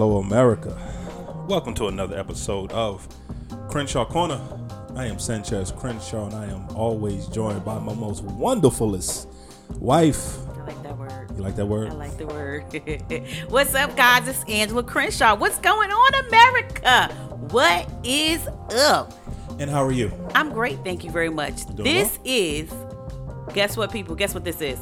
Hello, America. Welcome to another episode of Crenshaw Corner. I am Sanchez Crenshaw, and I am always joined by my most wonderfulest wife. I like that word. You like that word? I like the word. What's up, guys? It's Angela Crenshaw. What's going on, America? What is up? And how are you? I'm great, thank you very much. Doing This is, guess what, people? Guess what this is?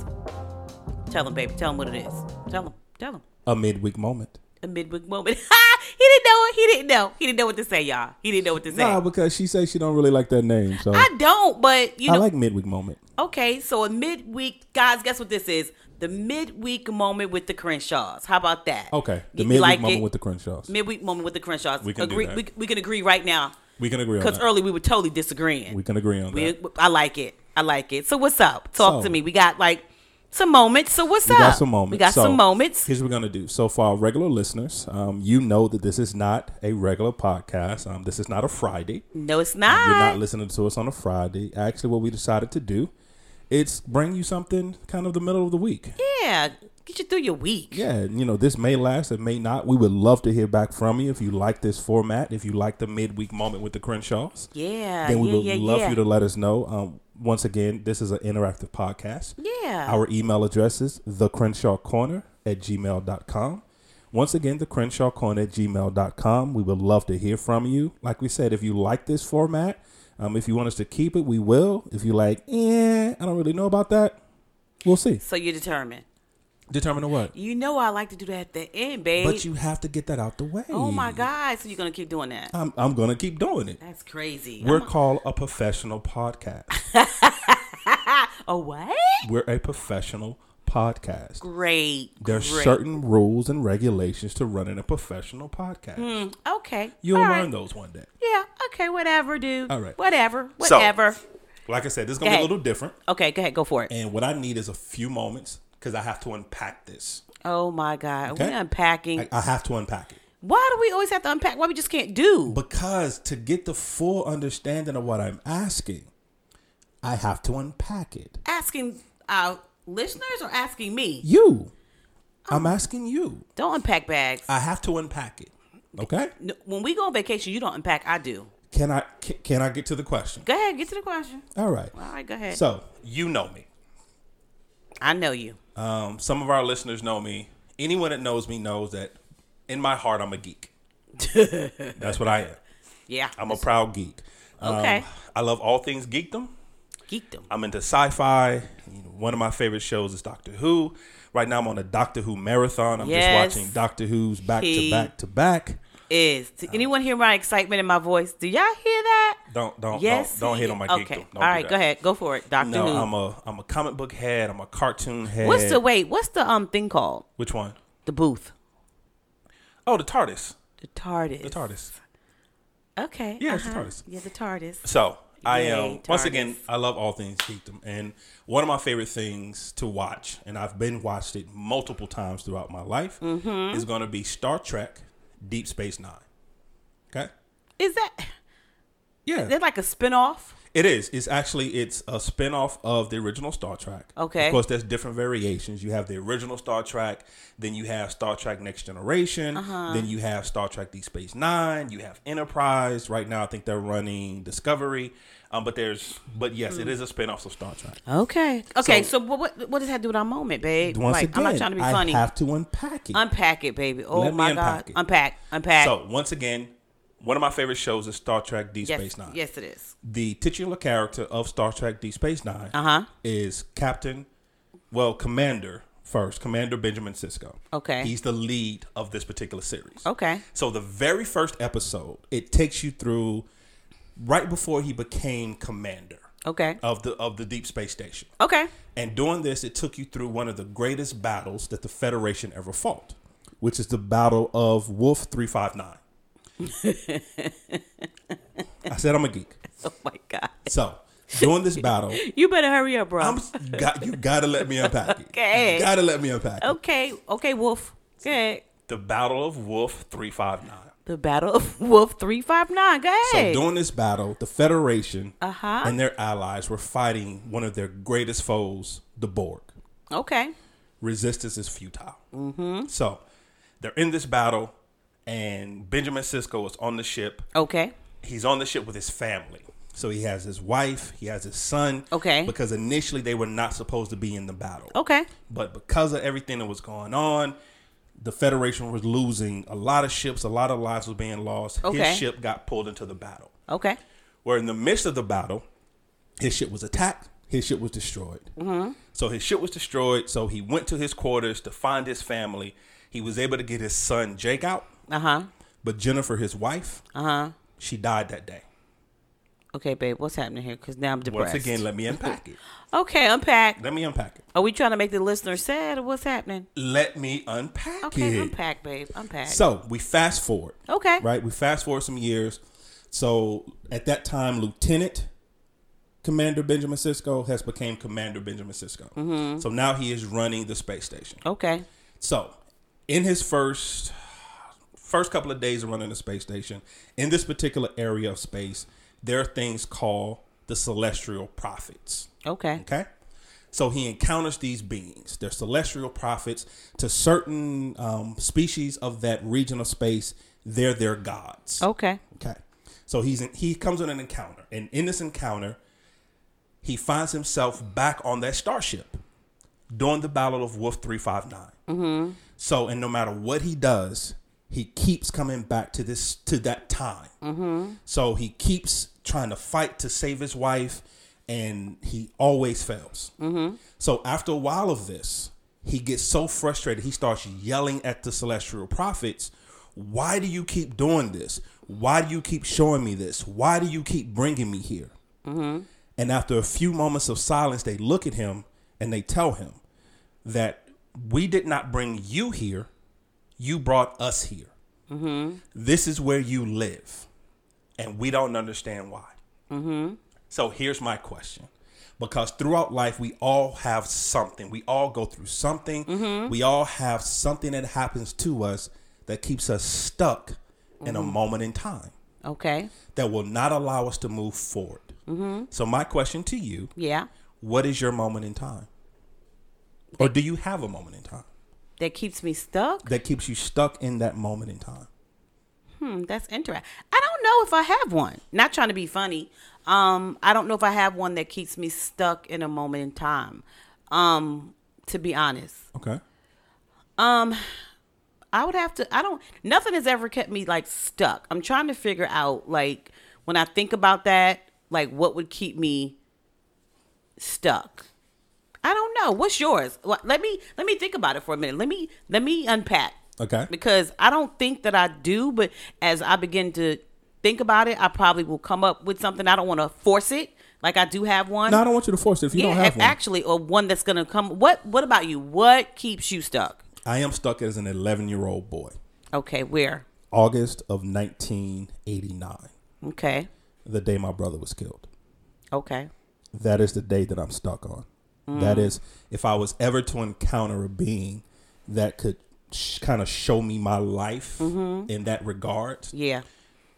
Tell them, baby. Tell them what it is. Tell them. Tell them. A midweek moment. A midweek moment. he didn't know. He didn't know. He didn't know what to say, y'all. He didn't know what to say. Nah, because she says she don't really like that name, so I don't, but you I know. like midweek moment. Okay, so a midweek, guys. Guess what this is? The midweek moment with the Crenshaws. How about that? Okay, the midweek like moment it? with the Crenshaws. midweek moment with the Crenshaws. We can agree. We, we can agree right now we can agree on because early we were totally disagreeing. we can agree on We- that. I like it. I like it. So what's up? Talk So- to me. We got like some moments. So what's We up? got some moments. We got So, some moments. Here's what we're gonna do. So for our regular listeners, um, you know that this is not a regular podcast. Um, this is not a Friday. No, it's not. You're not listening to us on a Friday. Actually, what we decided to do, it's bring you something kind of the middle of the week. yeah, get you through your week. Yeah, you know, this may last, it may not. We would love to hear back from you if you like this format, if you like the midweek moment with the Crenshaws. Yeah. Then we yeah, would yeah, love yeah. you to let us know. Um, once again, this is an interactive podcast. Yeah. Our email address is thecrenshawcorner at gmail.com. Once again, the Crenshaw Corner at gmail.com. We would love to hear from you. Like we said, if you like this format, um, if you want us to keep it, we will. If you like, eh, I don't really know about that, we'll see. so you're determined. Determine what. You know I like to do that at the end, babe. But you have to get that out the way. oh my God! So you're gonna keep doing that? I'm, I'm going to keep doing it. That's crazy. We're I'm called a professional podcast. oh what? We're a professional podcast. Great. There's great. certain rules and regulations to running a professional podcast. Hmm, okay. You'll All learn right. those one day. Yeah. Okay. Whatever, dude. All right. Whatever. So- Whatever. Like I said, this is going to Go be a little different. okay. Go ahead. Go for it. And what I need is a few moments because I have to unpack this. Oh my God. Okay. We unpacking. I, I have to unpack it. Why do we always have to unpack? Why we just can't do? Because to get the full understanding of what I'm asking, I have to unpack it. Asking our listeners or asking me? You. Oh. I'm asking you. Don't unpack bags. I have to unpack it. Okay? When we go on vacation, you don't unpack. I do. Can I can, can I get to the question? Go ahead. Get to the question. All right. All right. Go ahead. So, you know me. I know you. Um, some of our listeners know me. Anyone that knows me knows that in my heart, I'm a geek. That's what I am. Yeah. I'm a proud geek. Um, Okay. I love all things geekdom. Geekdom. I'm into sci-fi. You know, one of my favorite shows is Doctor Who. Right now, I'm on a Doctor Who marathon. I'm Yes. just watching Doctor Who's back to He- back to back. Is Did anyone hear my excitement in my voice? Do y'all hear that? Don't don't Yes. don't, don't hit on my geekdom. Okay. All right. Go ahead. Go for it. Doctor No, Who. I'm a I'm a comic book head. I'm a cartoon head. What's the wait? What's the um thing called? Which one? The booth. Oh, the TARDIS. The TARDIS. The TARDIS. Okay. Yeah, it's the uh-huh. TARDIS. Yeah, the TARDIS. So I am once again. I love all things geekdom, and one of my favorite things to watch, and I've been watched it multiple times throughout my life, Mm-hmm. is going to be Star Trek: Deep Space Nine. Okay. Is that? Yeah, They're like a spinoff. It is. It's actually it's a spin-off of the original Star Trek. Okay. Of course, there's different variations. You have the original Star Trek, then you have Star Trek Next Generation, Uh-huh. then you have Star Trek Deep Space Nine, you have Enterprise. Right now, I think they're running Discovery. Um, but there's, but yes, Hmm. it is a spin-off of Star Trek. Okay. Okay. So- So, what, what does that do with our moment, babe? Once like, again, I'm not trying to be I funny. have to unpack it. unpack it, baby. Oh Let my unpack God. it. Unpack. Unpack. so once again, one of my favorite shows is Star Trek Deep yes, Space Nine. yes, it is. The titular character of Star Trek Deep Space Nine Uh huh. is Captain, well, Commander first, Commander Benjamin Sisko. Okay. He's the lead of this particular series. Okay. So the very first episode, it takes you through right before he became commander Okay. of the of the deep space station. Okay. And doing this, it took you through one of the greatest battles that the Federation ever fought, which is the Battle of Wolf 359. I said I'm a geek. Oh my God. So, doing this battle, You better hurry up, bro. I'm got you got to let me unpack it. Okay. You got to let me unpack it. okay. Okay, Wolf. Okay. The Battle of Wolf 359. The Battle of Wolf 359. Go So during this battle, the Federation Uh-huh. and their allies were fighting one of their greatest foes, the Borg. okay. Resistance is futile. Mm-hmm. So they're in this battle. And Benjamin Sisko is on the ship. Okay. He's on the ship with his family. So he has his wife, he has his son. Okay. Because initially they were not supposed to be in the battle. Okay. But because of everything that was going on, the Federation was losing a lot of ships, a lot of lives was being lost. Okay. His ship got pulled into the battle. Okay. Where in the midst of the battle, his ship was attacked, his ship was destroyed. Mm-hmm. So his ship was destroyed. So he went to his quarters to find his family. He was able to get his son Jake out, Uh huh. but Jennifer, his wife, Uh huh. she died that day. Okay, babe. What's happening here? Because now I'm depressed. Once again, let me unpack it. Okay, unpack. Let me unpack it. Are we trying to make the listener sad or what's happening? Let me unpack Okay, it. unpack, babe. Unpack. So we fast forward. okay. right? We fast forward some years. So at that time, Lieutenant Commander Benjamin Sisko has became Commander Benjamin Sisko. Mm-hmm. So now he is running the space station. Okay. So in his first first couple of days of running the space station, in this particular area of space, there are things called the celestial prophets. Okay. Okay. So he encounters these beings. They're celestial prophets. To certain um, species of that region of space, they're their gods. Okay. Okay. So he's in, he comes in an encounter, and in this encounter, he finds himself back on that starship during the Battle of Wolf Three Five Nine. So, and no matter what he does, he keeps coming back to this to that time. So he keeps trying to fight to save his wife, and he always fails. So after a while of this, he gets so frustrated he starts yelling at the celestial prophets. Why do you keep doing this? Why do you keep showing me this? Why do you keep bringing me here? And after a few moments of silence, they look at him and they tell him that we did not bring you here, you brought us here. Mm-hmm. This is where you live, and we don't understand why. Mm-hmm. So here's my question. Because throughout life, we all have something. We all go through something. Mm-hmm. We all have something that happens to us that keeps us stuck in a moment in time Okay. that will not allow us to move forward. So, my question to you Yeah. what is your moment in time? Or do you have a moment in time That keeps me stuck. that keeps you stuck in that moment in time? Hmm, that's interesting. I don't know if I have one. Not trying to be funny. Um, I don't know if I have one that keeps me stuck in a moment in time. Um, to be honest. Okay. Um, I would have to. I don't. Nothing has ever kept me like stuck. I'm trying to figure out like when I think about that, like what would keep me stuck. I don't know. What's yours? Let me let me think about it for a minute. Let me let me unpack Okay. because I don't think that I do. But as I begin to think about it, I probably will come up with something. I don't want to force it. Like I do have one. No, I don't want you to force it if you yeah, don't have one. actually, or one that's gonna come. What What about you? What keeps you stuck? I am stuck as an 11 year old boy. Okay, where? August of 1989, Okay. the day my brother was killed. Okay. That is the day that I'm stuck on. That mm. is, if I was ever to encounter a being that could sh- kind of show me my life mm-hmm. in that regard, Yeah.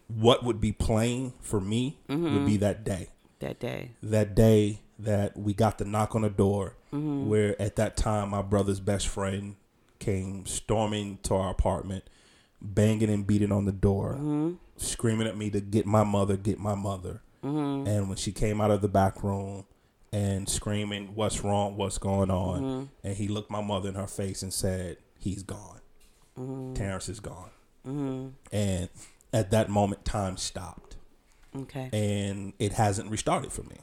what would be playing for me would be mm-hmm. that day. That day. That day that we got the knock on the door, mm-hmm. where at that time my brother's best friend came storming to our apartment, banging and beating on the door, screaming at me to get my mother, get my mother. And when she came out of the back room and screaming, "What's wrong? What's going on?" Mm-hmm. and he looked my mother in her face and said, "He's gone. Mm-hmm. Terrence is gone." Mm-hmm. And at that moment, time stopped Okay. and it hasn't restarted for me.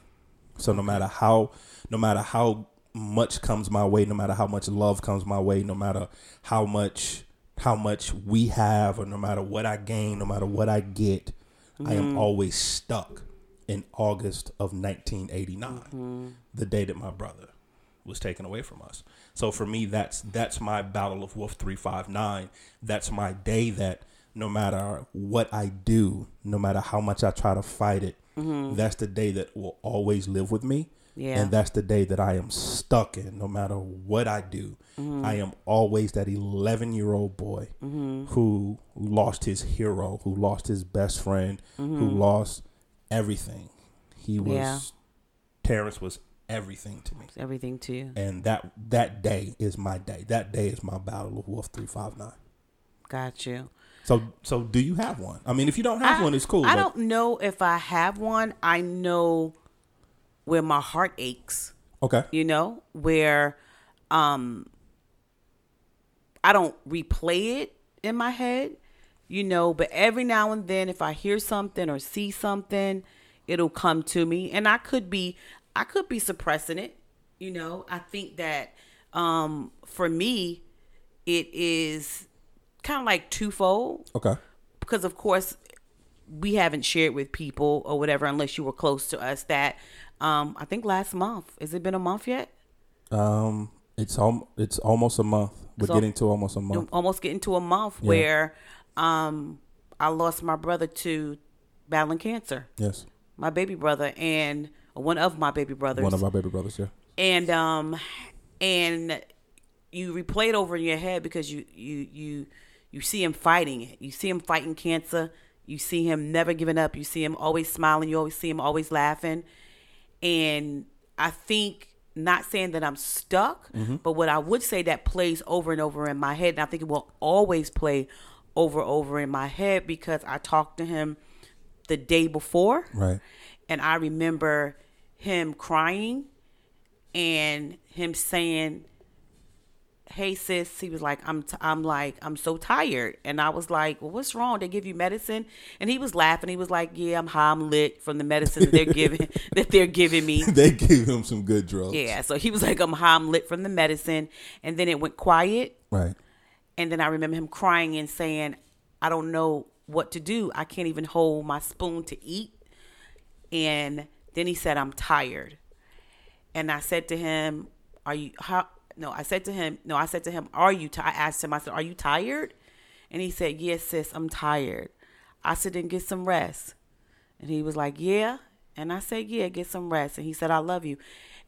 So no matter how no matter how much comes my way, no matter how much love comes my way, no matter how much how much we have or no matter what I gain, no matter what I get, I am always stuck in August of 1989, mm-hmm. the day that my brother was taken away from us. So for me that's that's my battle of Wolf 359. That's my day that no matter what I do, no matter how much I try to fight it, mm-hmm. that's the day that will always live with me. Yeah. And that's the day that I am stuck in, no matter what I do. Mm-hmm. I am always that 11 year old boy who lost his hero, who lost his best friend, who lost everything. He was, Yeah. Terrence was everything to me. Everything to you. And that that day is my day. That day is my battle of Wolf 359. Got you. So so do you have one? I mean, if you don't have I, one, it's cool. I don't know if I have one. I know where my heart aches. Okay. You know where um I don't replay it in my head. You know, but every now and then, if I hear something or see something, it'll come to me, and I could be I could be suppressing it. You know, I think that um for me, it is kind of like twofold Okay. because of course we haven't shared with people or whatever unless you were close to us that um i think last month has it been a month yet Um, it's al- it's almost a month. We're So- getting to almost a month. almost getting to a month where um i lost my brother to battling cancer. Yes. my baby brother and one of my baby brothers. One of our baby brothers. Yeah. and um and you replay it over in your head because you you you you see him fighting. It you see him fighting cancer. You see him never giving up. You see him always smiling. You always see him always laughing. And i think not saying that i'm stuck but what i would say that plays over and over in my head and i think it will always play over over in my head because i talked to him the day before Right. and I remember him crying and him saying, "Hey sis," he was like, "I'm t- I'm like I'm so tired," and I was like, "Well, what's wrong? They give you medicine?" And he was laughing. He was like, "Yeah, I'm high, I'm lit from the medicine that they're giving that they're giving me." they gave him some good drugs. Yeah, so he was like, "I'm high, I'm lit from the medicine," and then it went quiet. Right. And then I remember him crying and saying, I don't know what to do. I can't even hold my spoon to eat. And then he said, I'm tired. And I said to him, Are you, how, no, I said to him, no, I said to him, Are you, ti-? I asked him, I said, Are you tired? And he said, Yes, sis, I'm tired. I said, Then get some rest. And he was like, Yeah. And I said, Yeah, get some rest. And he said, I love you.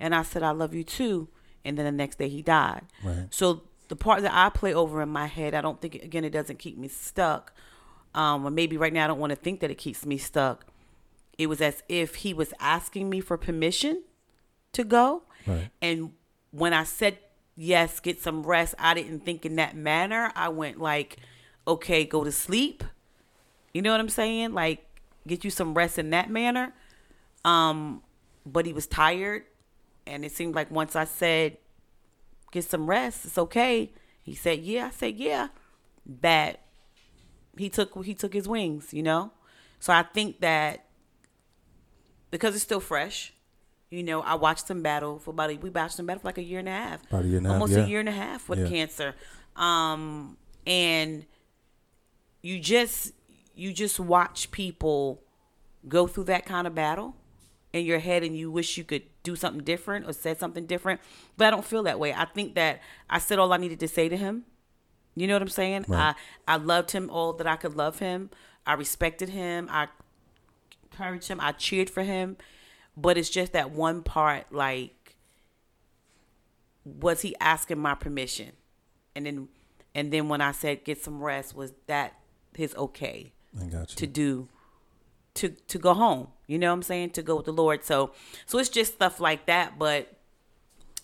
And I said, I love you too. And then the next day he died. Right. So the part that I play over in my head, I don't think again it doesn't keep me stuck. Um, or maybe right now I don't want to think that it keeps me stuck. It was as if he was asking me for permission to go. Right. And when I said yes, get some rest, I didn't think in that manner. I went like, okay, go to sleep. You know what I'm saying? Like get you some rest in that manner. Um, but he was tired and it seemed like once I said get some rest, it's okay. He said, Yeah. I said, Yeah. That he took he took his wings, you know? So I think that because it's still fresh, you know, I watched him battle for about a, we watched him battle for like a year and a half. About a year and a half, Almost yeah. a year and a half with Yeah. cancer. Um and you just you just watch people go through that kind of battle in your head and you wish you could do something different or said something different but i don't feel that way. I think that i said all i needed to say to him. You know what i'm saying? Right. i i loved him all that i could love him. I respected him. I encouraged him. I cheered for him. But it's just that one part like was he asking my permission? And then and then when i said get some rest was that his okay I got you. to do to to go home you know what i'm saying to go with the lord so so it's just stuff like that but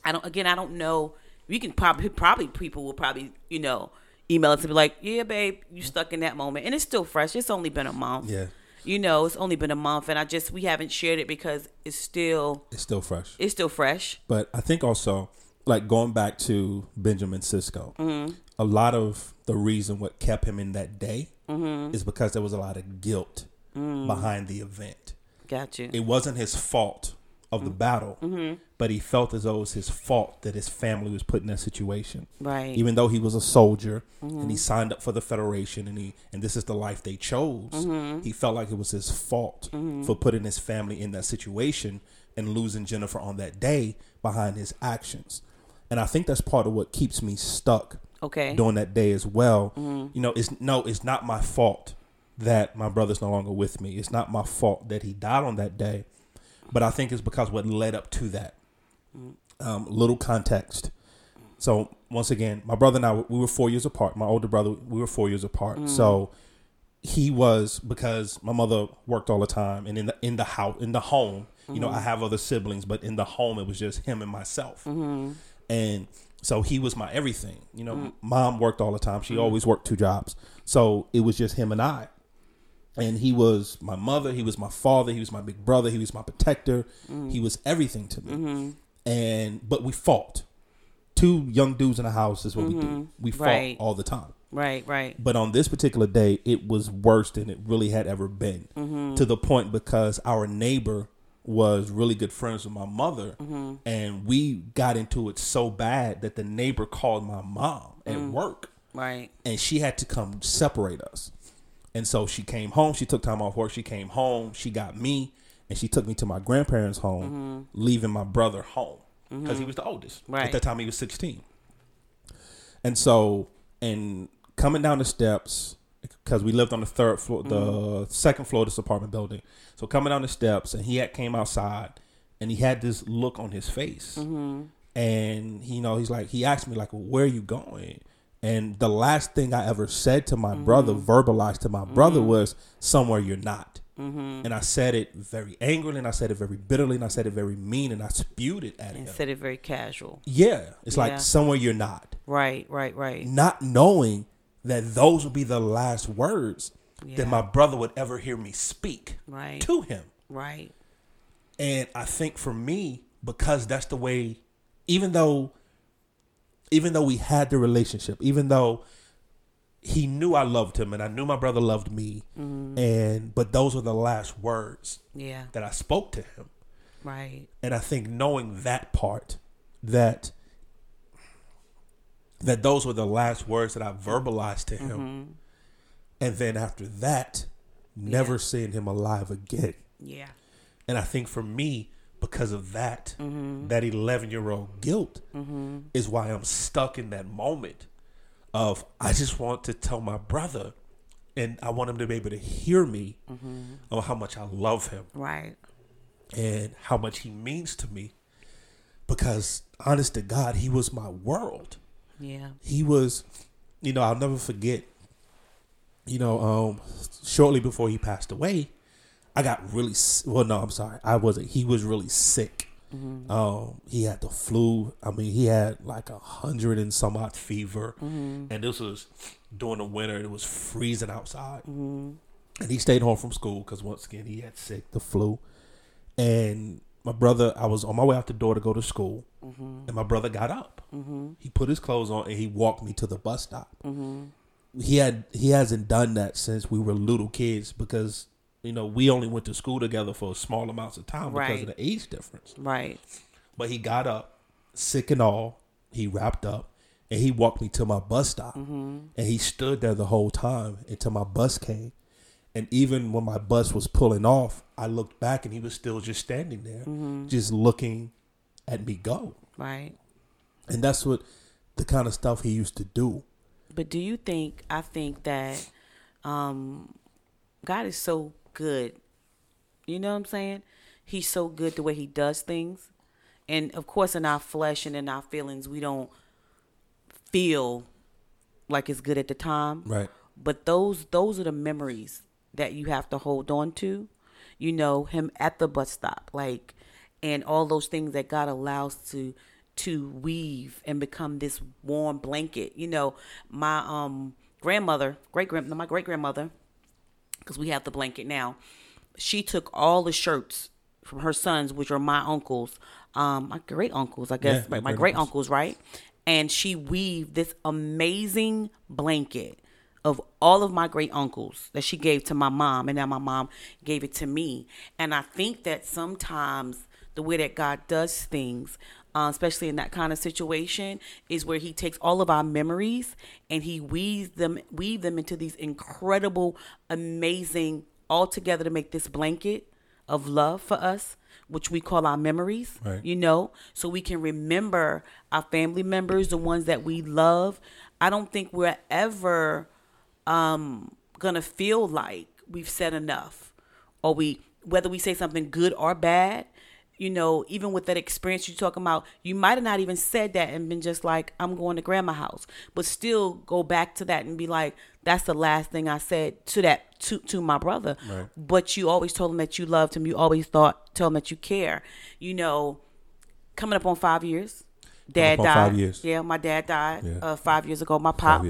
i don't again i don't know we can probably probably people will probably you know email us and be like yeah babe you stuck in that moment and it's still fresh it's only been a month Yeah. you know it's only been a month and i just we haven't shared it because it's still It's still fresh. it's still fresh But I think also, like going back to Benjamin Sisko, Mm-hmm. a lot of the reason what kept him in that day Mm-hmm. is because there was a lot of guilt Mm. behind the event. Got you It wasn't his fault of Mm-hmm. the battle, but he felt as though it was his fault that his family was put in that situation. right Even though he was a soldier and Mm-hmm. he signed up for the Federation and he and this is the life they chose, Mm-hmm. he felt like it was his fault for putting his family in that situation and losing Jennifer on that day behind his actions. And I think that's part of what keeps me stuck okay during that day as well. You know, it's no, it's not my fault that my brother's no longer with me. It's not my fault that he died on that day. But I think it's because what led up to that. Um, little context. So once again, my brother and I we were four years apart. My older brother, we were four years apart. Mm. So he was because my mother worked all the time and in the in the house in the home you know i mm-hmm. have other siblings but in the home it was just him and myself mm-hmm. and So he was my everything. You know, mm. mom worked all the time. She mm. always worked two jobs. So it was just him and I. And he was my mother, he was my father, he was my big brother, he was my protector. Mm. He was everything to me. Mm-hmm. And but we fought. Two young dudes in a house is what we do. Mm-hmm. We fought Right. all the time. Right, right. But on this particular day, it was worse than it really had ever been. Mm-hmm. To the point because our neighbor was really good friends with my mother, and we got into it so bad that the neighbor called my mom at mm. work, Right. and she had to come separate us. And so she came home. She took time off work. She came home. She got me, and she took me to my grandparents' home, mm-hmm. leaving my brother home because he mm-hmm. was the oldest. Right. At that time, he was sixteen. And so, and coming down the steps, because we lived on the third floor, the mm-hmm. second floor of this apartment building. So coming down the steps, and he had came outside, and he had this look on his face, and he, you know, he's like, he asked me like, "Where are you going?" And the last thing I ever said to my mm-hmm. brother, verbalized to my brother, mm-hmm. was somewhere you're not. Mm-hmm. And I said it very angrily, and I said it very bitterly, and I said it very mean, and I spewed it at And him. And said it very casual. Yeah, it's Yeah. like somewhere you're not Right, right, right. not knowing that those would be the last words Yeah. that my brother would ever hear me speak Right. to him. Right. And I think for me, because that's the way, even though, even though we had the relationship, even though he knew I loved him and I knew my brother loved me, mm-hmm. and but those were the last words Yeah. that I spoke to him. Right. And I think knowing that part, that that those were the last words that I verbalized to him, mm-hmm. and then after that, never Yeah. seeing him alive again. Yeah. And I think for me, because of that, Mm-hmm. that eleven year old guilt is why I'm stuck in that moment of I just want to tell my brother, and I want him to be able to hear me Mm-hmm. on how much I love him Right. and how much he means to me. Because honest to God, he was my world. Yeah. He was, you know, I'll never forget. You know, um, shortly before he passed away, I got really well. No, I'm sorry, I wasn't. He was really sick. Mm-hmm. Um, he had the flu. I mean, he had like a hundred and some odd fever, mm-hmm. and this was during the winter. It was freezing outside, mm-hmm. and he stayed home from school because once again he had sick, the flu. And my brother, I was on my way out the door to go to school, and my brother got up. He put his clothes on and he walked me to the bus stop. He had he hasn't done that since we were little kids because you know we only went to school together for small amounts of time because of the age difference. Right. But he got up, sick and all. He wrapped up and he walked me to my bus stop. And he stood there the whole time until my bus came. And even when my bus was pulling off, I looked back and he was still just standing there, just looking at me go. Right. And that's what the kind of stuff he used to do. But do you think I think that um God is so good. You know what I'm saying? He's so good the way he does things. And of course in our flesh and in our feelings we don't feel like it's good at the time. Right. But those those are the memories that you have to hold on to. You know, him at the bus stop, like and all those things that God allows to to weave and become this warm blanket. You know, my um grandmother, great grand my great grandmother, because we have the blanket now. She took all the shirts from her sons, which are my uncles, um, my great uncles, I guess, Yeah, right, my great uncles, right? And she weaved this amazing blanket of all of my great uncles that she gave to my mom, and now my mom gave it to me. And I think that sometimes the way that God does things, uh, especially in that kind of situation, is where He takes all of our memories and He weaves them, weave them into these incredible, amazing, all together to make this blanket of love for us, which we call our memories. Right. You know, so we can remember our family members, the ones that we love. I don't think we're ever um gonna feel like we've said enough or we whether we say something good or bad you know even with that experience you're talking about you might have not even said that and been just like i'm going to grandma house but still go back to that and be like that's the last thing i said to that to to my brother Right. but you always told him that you loved him you always thought tell him that you care you know coming up on five years Dad died. five years. Yeah, my dad died Yeah. uh, five years ago. My pop.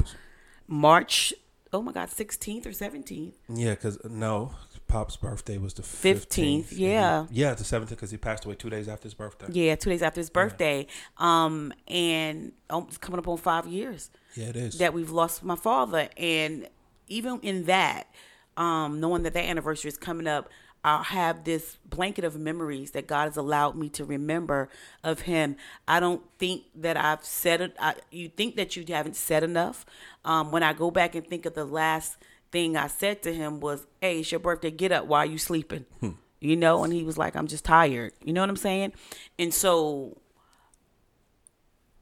March. Oh my God, sixteenth or seventeenth. Yeah, because no, Pop's birthday was the 15th, 15th. yeah. Yeah, the 17th because he passed away two days after his birthday. Yeah, two days after his birthday. Um, and um, it's coming up on five years. Yeah, it is. that we've lost my father and even in that um knowing that that anniversary is coming up i'll have this blanket of memories that god has allowed me to remember of him i don't think that i've said it I, you think that you haven't said enough um when i go back and think of the last thing i said to him was hey it's your birthday get up while you sleeping you know and he was like i'm just tired you know what i'm saying and so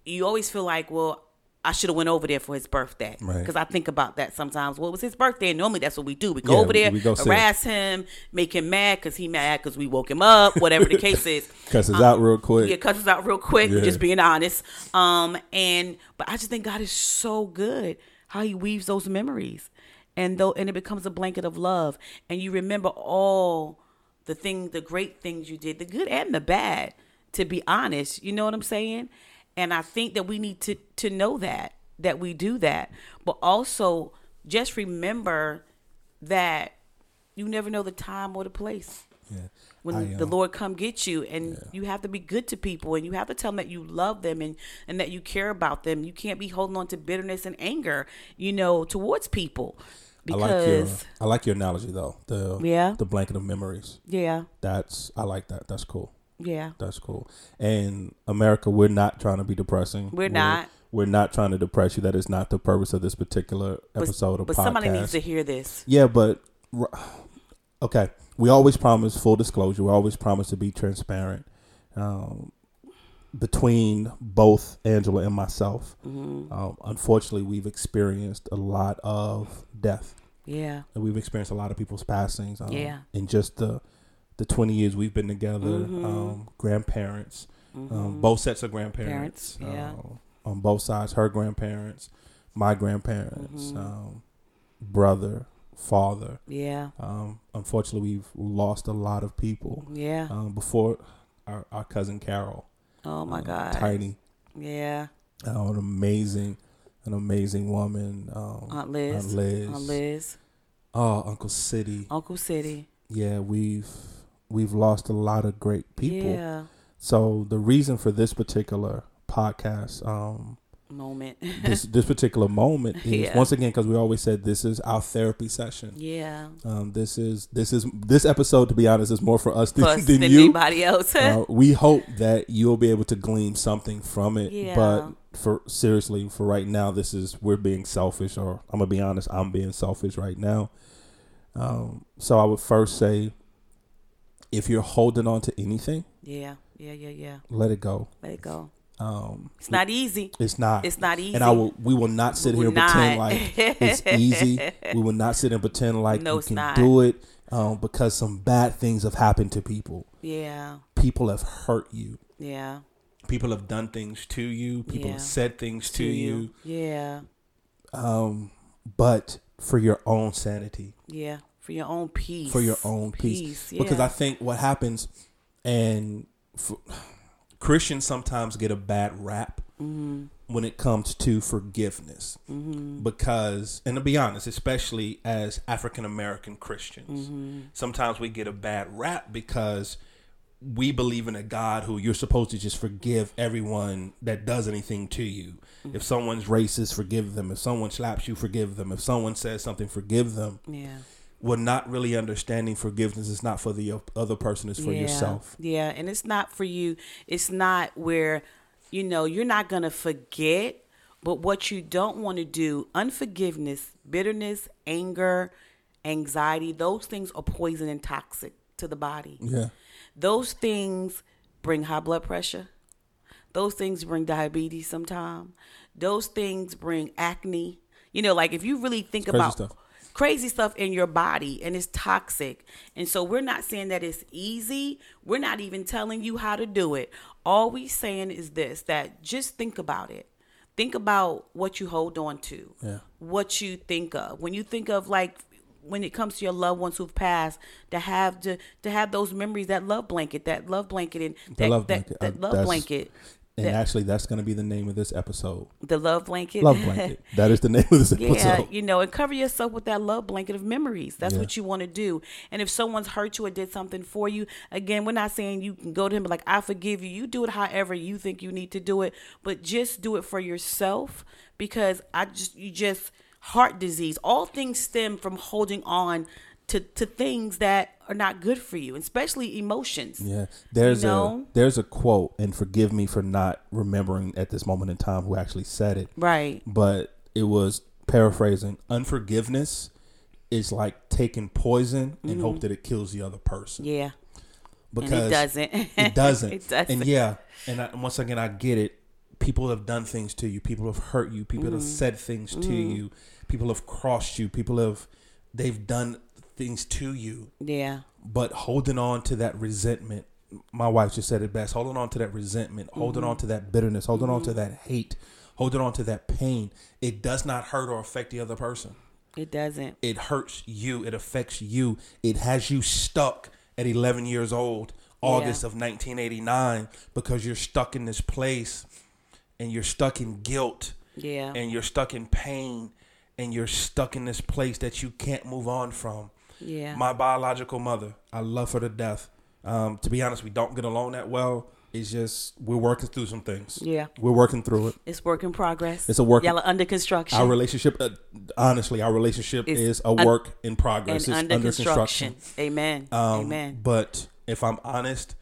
you always feel like, well, I should have went over there for his birthday Right. because I think about that sometimes. Well, it was his birthday, and normally that's what we do. We go Yeah, over there, we go see harass him, make him mad because he mad because we woke him up, whatever the case is. Cuss us out real quick. Yeah, cuss us out real quick. Yeah. Just being honest. Um, and but I just think God is so good how He weaves those memories, and though and it becomes a blanket of love, and you remember all the things, the great things you did, the good and the bad. To be honest, you know what I'm saying. And I think that we need to to know that that we do that, but also just remember that you never know the time or the place Yeah. when I, the um, Lord come get you, and you have to be good to people, and you have to tell them that you love them and and that you care about them. You can't be holding on to bitterness and anger, you know, towards people, I like your I like your analogy though. The Yeah. the blanket of memories. yeah, That's I like that. That's cool. yeah, That's cool. And America, we're not trying to be depressing. We're not. We're not trying to depress you. That is not the purpose of this particular episode of but podcast. somebody needs to hear this. Yeah, but okay. We always promise full disclosure. We always promise to be transparent. Um, between both Angela and myself, Mm-hmm. um, unfortunately, we've experienced a lot of death, Yeah, and we've experienced a lot of people's passings. Um, Yeah. in just the the twenty years we've been together, Mhm. um, grandparents, um, both sets of grandparents, Parents, yeah. um, on both sides, her grandparents, my grandparents, Mhm. um, brother, father. yeah, Um, unfortunately, we've lost a lot of people. yeah. Um, before our, our cousin Carol, oh my um, God, Tiny, yeah. uh, an amazing, an amazing woman. Um, Aunt Liz, Aunt Liz. Aunt Liz, Oh, Uncle City. Uncle City, Yeah, we've we've lost a lot of great people. yeah. So the reason for this particular podcast, um, Moment, this this particular moment is Yeah. once again because we always said this is our therapy session. yeah. Um, this is this is this episode. To be honest, is more for us than, Plus than than you. anybody else. Uh, we hope that you'll be able to glean something from it. Yeah. But for seriously, for right now, this is we're being selfish, or I'm gonna be honest, I'm being selfish right now. Um, so I would first say, if you're holding on to anything, yeah, yeah, yeah, yeah. let it go. Let it go. Um, It's not easy. it's not. It's not easy. And I will. We will not sit We here and pretend like it's easy. We will not sit and pretend like No, you can not. do it um, because some bad things have happened to people. Yeah, People have hurt you. yeah. People have done things to you. People Yeah. have said things to, you. Yeah, Um, but for your own sanity, yeah. For your own peace. for your own peace, yeah. because I think what happens, and for, Christians sometimes get a bad rap Mm-hmm. when it comes to forgiveness, because, and to be honest, especially as African American Christians, Mm-hmm. sometimes we get a bad rap because we believe in a God who you're supposed to just forgive everyone that does anything to you. If someone's racist, forgive them. If someone slaps you, forgive them. If someone says something, forgive them. yeah. We're not really understanding forgiveness is not for the other person, it's for yeah. yourself. Yeah, and it's not for you. It's not where, you know, you're not gonna forget, but what you don't want to do, unforgiveness, bitterness, anger, anxiety, those things are poison and toxic to the body. Yeah. Those things bring high blood pressure. Those things bring diabetes sometimes. Those things bring acne. You know, like if you really think about stuff. Crazy stuff in your body and it's toxic. And so we're not saying that it's easy. We're not even telling you how to do it. All we saying is this that just think about it. Think about what you hold on to. Yeah. What you think of. When you think of like when it comes to your loved ones who've passed, to have to to have those memories, that love blanket, that love blanket and that love that, blanket, that uh, love blanket. And actually, that's going to be the name of this episode. The love blanket. Love blanket. that is the name of this episode. Yeah, you know, and cover yourself with that love blanket of memories. That's Yeah. what you want to do. And if someone's hurt you or did something for you, again, we're not saying you can go to him like, I forgive you. You do it however you think you need to do it, but just do it for yourself because I just, you just, heart disease, all things stem from holding on to, to things that are not good for you, especially emotions. Yeah, there's You know? a there's a quote, and forgive me for not remembering at this moment in time who actually said it, Right. but it was paraphrasing. Unforgiveness is like taking poison and hope that it kills the other person. Yeah. because Mm-hmm. and it doesn't. it doesn't. it doesn't. And yeah, and I, once again, I get it. People have done things to you. People have hurt you. People Mm-hmm. have said things to you. People have crossed you. People have they've done things to you. yeah. But holding on to that resentment, my wife just said it best. Holding on to that resentment, holding Mm-hmm. on to that bitterness, holding on to that hate, holding on to that pain. It does not hurt or affect the other person. It doesn't. It hurts you. It affects you. It has you stuck at 11 years old, August Yeah. of 1989, because you're stuck in this place and you're stuck in guilt Yeah. and you're stuck in pain and you're stuck in this place that you can't move on from. Yeah. My biological mother, I love her to death. Um, to be honest, we don't get along that well. It's just we're working through some things. yeah. We're working through it. It's work in progress. It's a work- Y'all are under construction. Our relationship, uh, honestly, our relationship It's is a un- work in progress. It's under, under construction. construction. Amen. Um, Amen. But if I'm honest,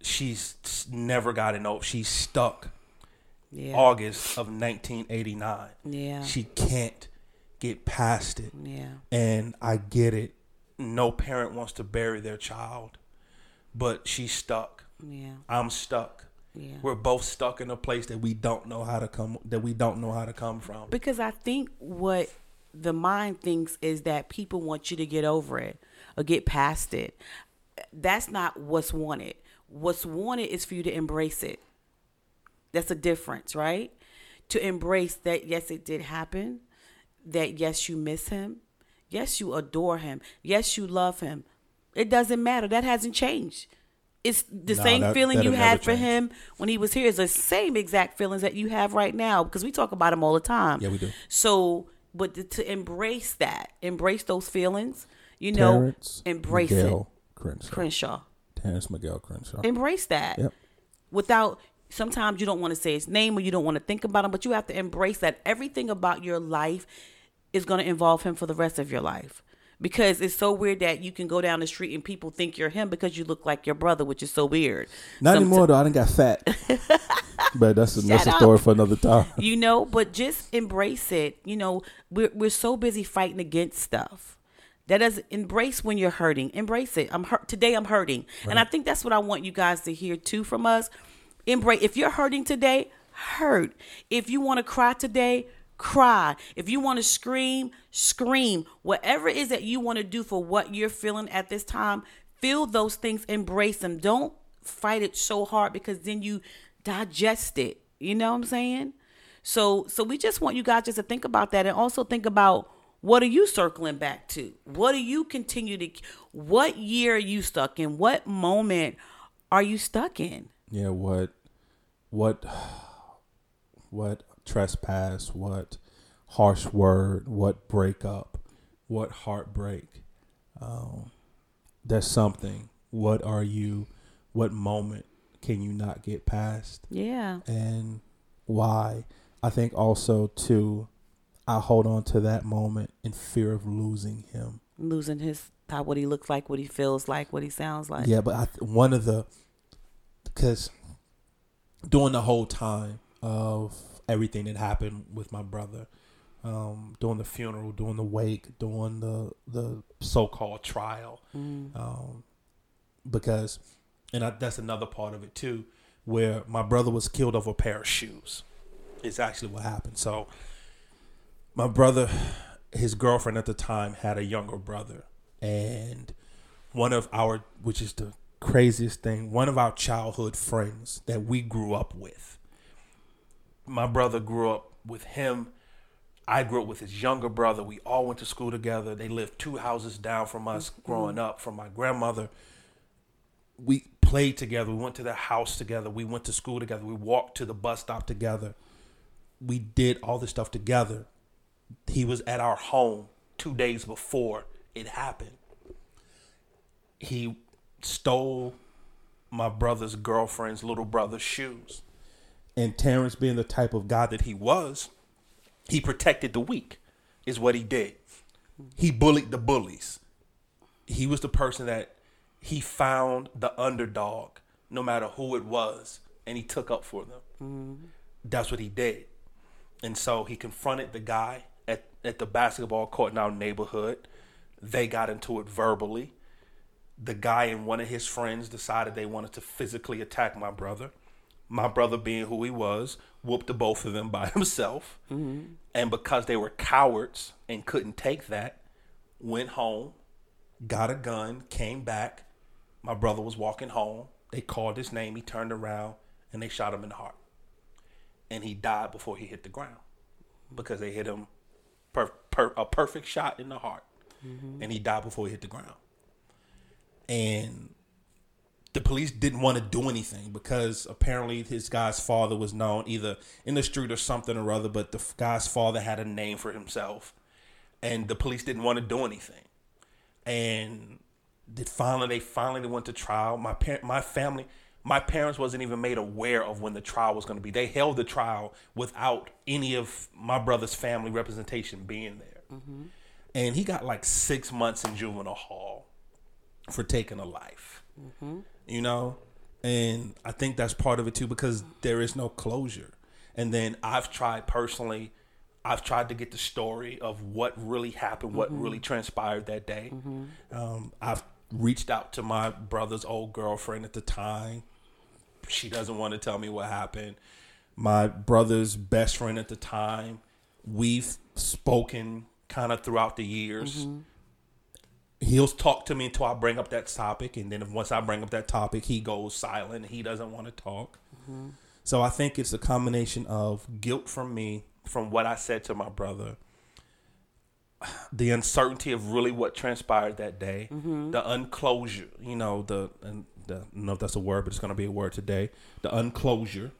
she's never gotten over. She's stuck. Yeah. August of 1989. yeah. She can't get past it, yeah. and I get it. No parent wants to bury their child, but she's stuck. Yeah. I'm stuck. Yeah. We're both stuck in a place that we don't know how to come. That we don't know how to come from. Because I think what the mind thinks is that people want you to get over it or get past it. That's not what's wanted. What's wanted is for you to embrace it. That's a difference, right? To embrace that, yes, it did happen. That, yes, you miss him. Yes, you adore him. Yes, you love him. It doesn't matter. That hasn't changed. It's the No, same that- feeling you that'll never had for him when he was here. Is the same exact feelings that you have right now because we talk about him all the time. Yeah, we do. So, but to, to embrace that, embrace those feelings, you know, Terrence embrace Miguel it. Crenshaw. Crenshaw, Terrence Miguel Crenshaw. embrace that. Yep. Without sometimes you don't want to say his name or you don't want to think about him, but you have to embrace that everything about your life is going to involve him for the rest of your life. Because it's so weird that you can go down the street and people think you're him because you look like your brother, which is so weird. Not anymore though. I didn't got fat. but that's a, that's a story for another time. you know but just embrace it you know we're, we're so busy fighting against stuff that doesn't embrace when you're hurting embrace it i'm hurt today i'm hurting and i think that's what i want you guys to hear too from us embrace if you're hurting today hurt if you want to cry today cry if you want to scream scream whatever it is that you want to do for what you're feeling at this time feel those things embrace them don't fight it so hard because then you digest it you know what i'm saying so so we just want you guys just to think about that and also think about what are you circling back to? What do you continue to what year are you stuck in? What moment are you stuck in? Yeah, what, what, what trespass? What harsh word? What breakup? What heartbreak? Um, there's something. What are you? What moment can you not get past? Yeah. and why. I think also too, I hold on to that moment in fear of losing him. Losing his how what he looks like, what he feels like, what he sounds like. Yeah, but I, th- one of the because during the whole time of everything that happened with my brother, um, during the funeral, during the wake, during the the so called trial, um, because and I, that's another part of it too, where my brother was killed over a pair of shoes. It's actually what happened. So my brother, his girlfriend at the time had a younger brother, and one of our, which is the craziest thing, one of our childhood friends that we grew up with. My brother grew up with him. I grew up with his younger brother. We all went to school together. They lived two houses down from us mm-hmm. growing up from my grandmother. We played together. We went to their house together. We went to school together. We walked to the bus stop together. We did all this stuff together. He was at our home two days before it happened. He stole my brother's girlfriend's little brother's shoes. And Terrence, being the type of guy that he was, he protected the weak, is what he did. He bullied the bullies. He was the person that he found the underdog, no matter who it was, and he took up for them. Mm-hmm. That's what he did. And so he confronted the guy at, at the basketball court in our neighborhood. They got into it verbally. The guy and one of his friends decided they wanted to physically attack my brother. My brother, being who he was, whooped the both of them by himself. Mm-hmm. And because they were cowards and couldn't take that, went home, got a gun, came back. My brother was walking home. They called his name. He turned around and they shot him in the heart. And he died before he hit the ground because they hit him per, per, a perfect shot in the heart. Mm-hmm. And he died before he hit the ground. And the police didn't want to do anything because apparently his guy's father was known either in the street or something or other, but the guy's father had a name for himself. And the police didn't want to do anything. And did finally they finally went to trial. My parent my family my parents wasn't even made aware of when the trial was going to be. They held the trial without any of my brother's family representation being there. Mm-hmm. And he got like six months in juvenile hall for taking a life. Mm-hmm. You know? And I think that's part of it too because there is no closure. And then I've tried personally, I've tried to get the story of what really happened, what mm-hmm. really transpired that day. Mm-hmm. Um, I've reached out to my brother's old girlfriend at the time. She doesn't want to tell me what happened. My brother's best friend at the time. We've spoken kind of throughout the years. Mm-hmm. He'll talk to me until I bring up that topic, and then if, once I bring up that topic, he goes silent. He doesn't want to talk. Mm-hmm. So I think it's a combination of guilt from me, from what I said to my brother, the uncertainty of really what transpired that day, mm-hmm. the unclosure, you know, the, and the, I don't know if that's a word, but it's going to be a word today, the unclosure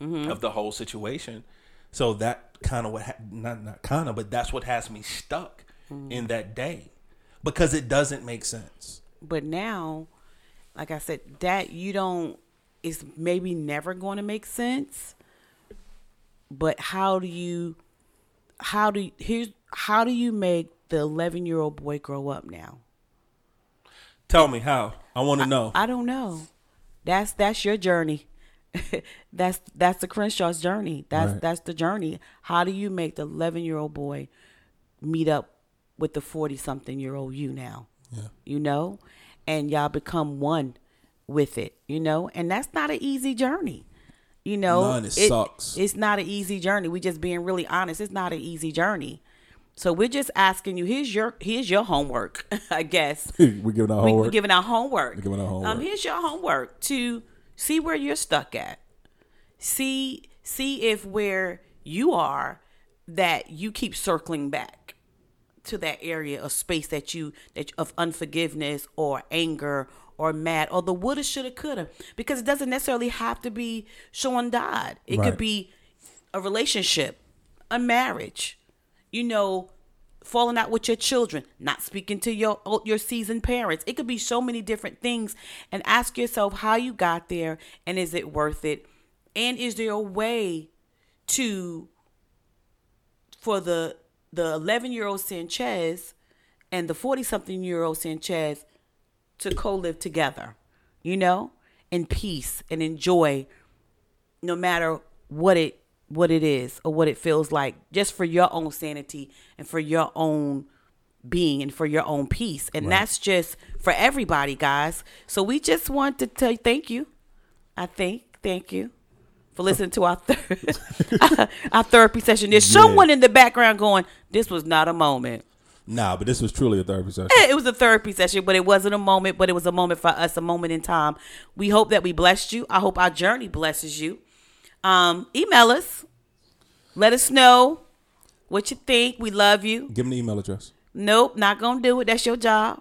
mm-hmm. of the whole situation. So that kind of what, ha- not, not kind of, but that's what has me stuck mm-hmm. in that day because it doesn't make sense. But now, like I said, that you don't, is maybe never going to make sense. But how do you, how do you, here's, how do you make the 11 year old boy grow up now? Tell me how. I want to know. I don't know. That's that's your journey. that's that's the Crenshaw's journey. That's right. that's the journey. How do you make the 11 year old boy meet up with the 40 something year old you now? Yeah. You know, and y'all become one with it. You know, and that's not an easy journey. You know, None, it, it sucks. It's not an easy journey. We just being really honest. It's not an easy journey. So we're just asking you. Here's your here's your homework. I guess we're giving our homework. We're giving our homework. We're giving our homework. Um, here's your homework to see where you're stuck at. See see if where you are that you keep circling back to that area of space that you that of unforgiveness or anger or mad or the woulda shoulda coulda because it doesn't necessarily have to be Sean died. It right. could be a relationship, a marriage you know, falling out with your children, not speaking to your your seasoned parents. It could be so many different things and ask yourself how you got there and is it worth it? And is there a way to for the the 11-year-old Sanchez and the 40-something-year-old Sanchez to co-live together, you know, in peace and enjoy no matter what it what it is or what it feels like just for your own sanity and for your own being and for your own peace. And right. that's just for everybody, guys. So we just want to tell you thank you. I think. Thank you for listening to our third our therapy session. There's yeah. someone in the background going, This was not a moment. Nah, but this was truly a therapy session. It was a therapy session, but it wasn't a moment, but it was a moment for us, a moment in time. We hope that we blessed you. I hope our journey blesses you. Um, email us. Let us know what you think. We love you. Give them the email address. Nope, not gonna do it. That's your job.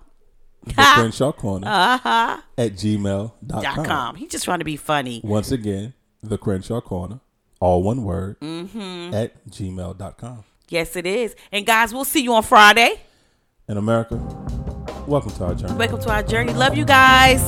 the Crenshaw Corner Uh-huh. at gmail.com. Dot com. He's just trying to be funny. Once again, the Crenshaw Corner, all one word, Mm-hmm. at gmail.com. Yes, it is. And guys, we'll see you on Friday. In America, welcome to our journey. Welcome to our journey. Love you guys.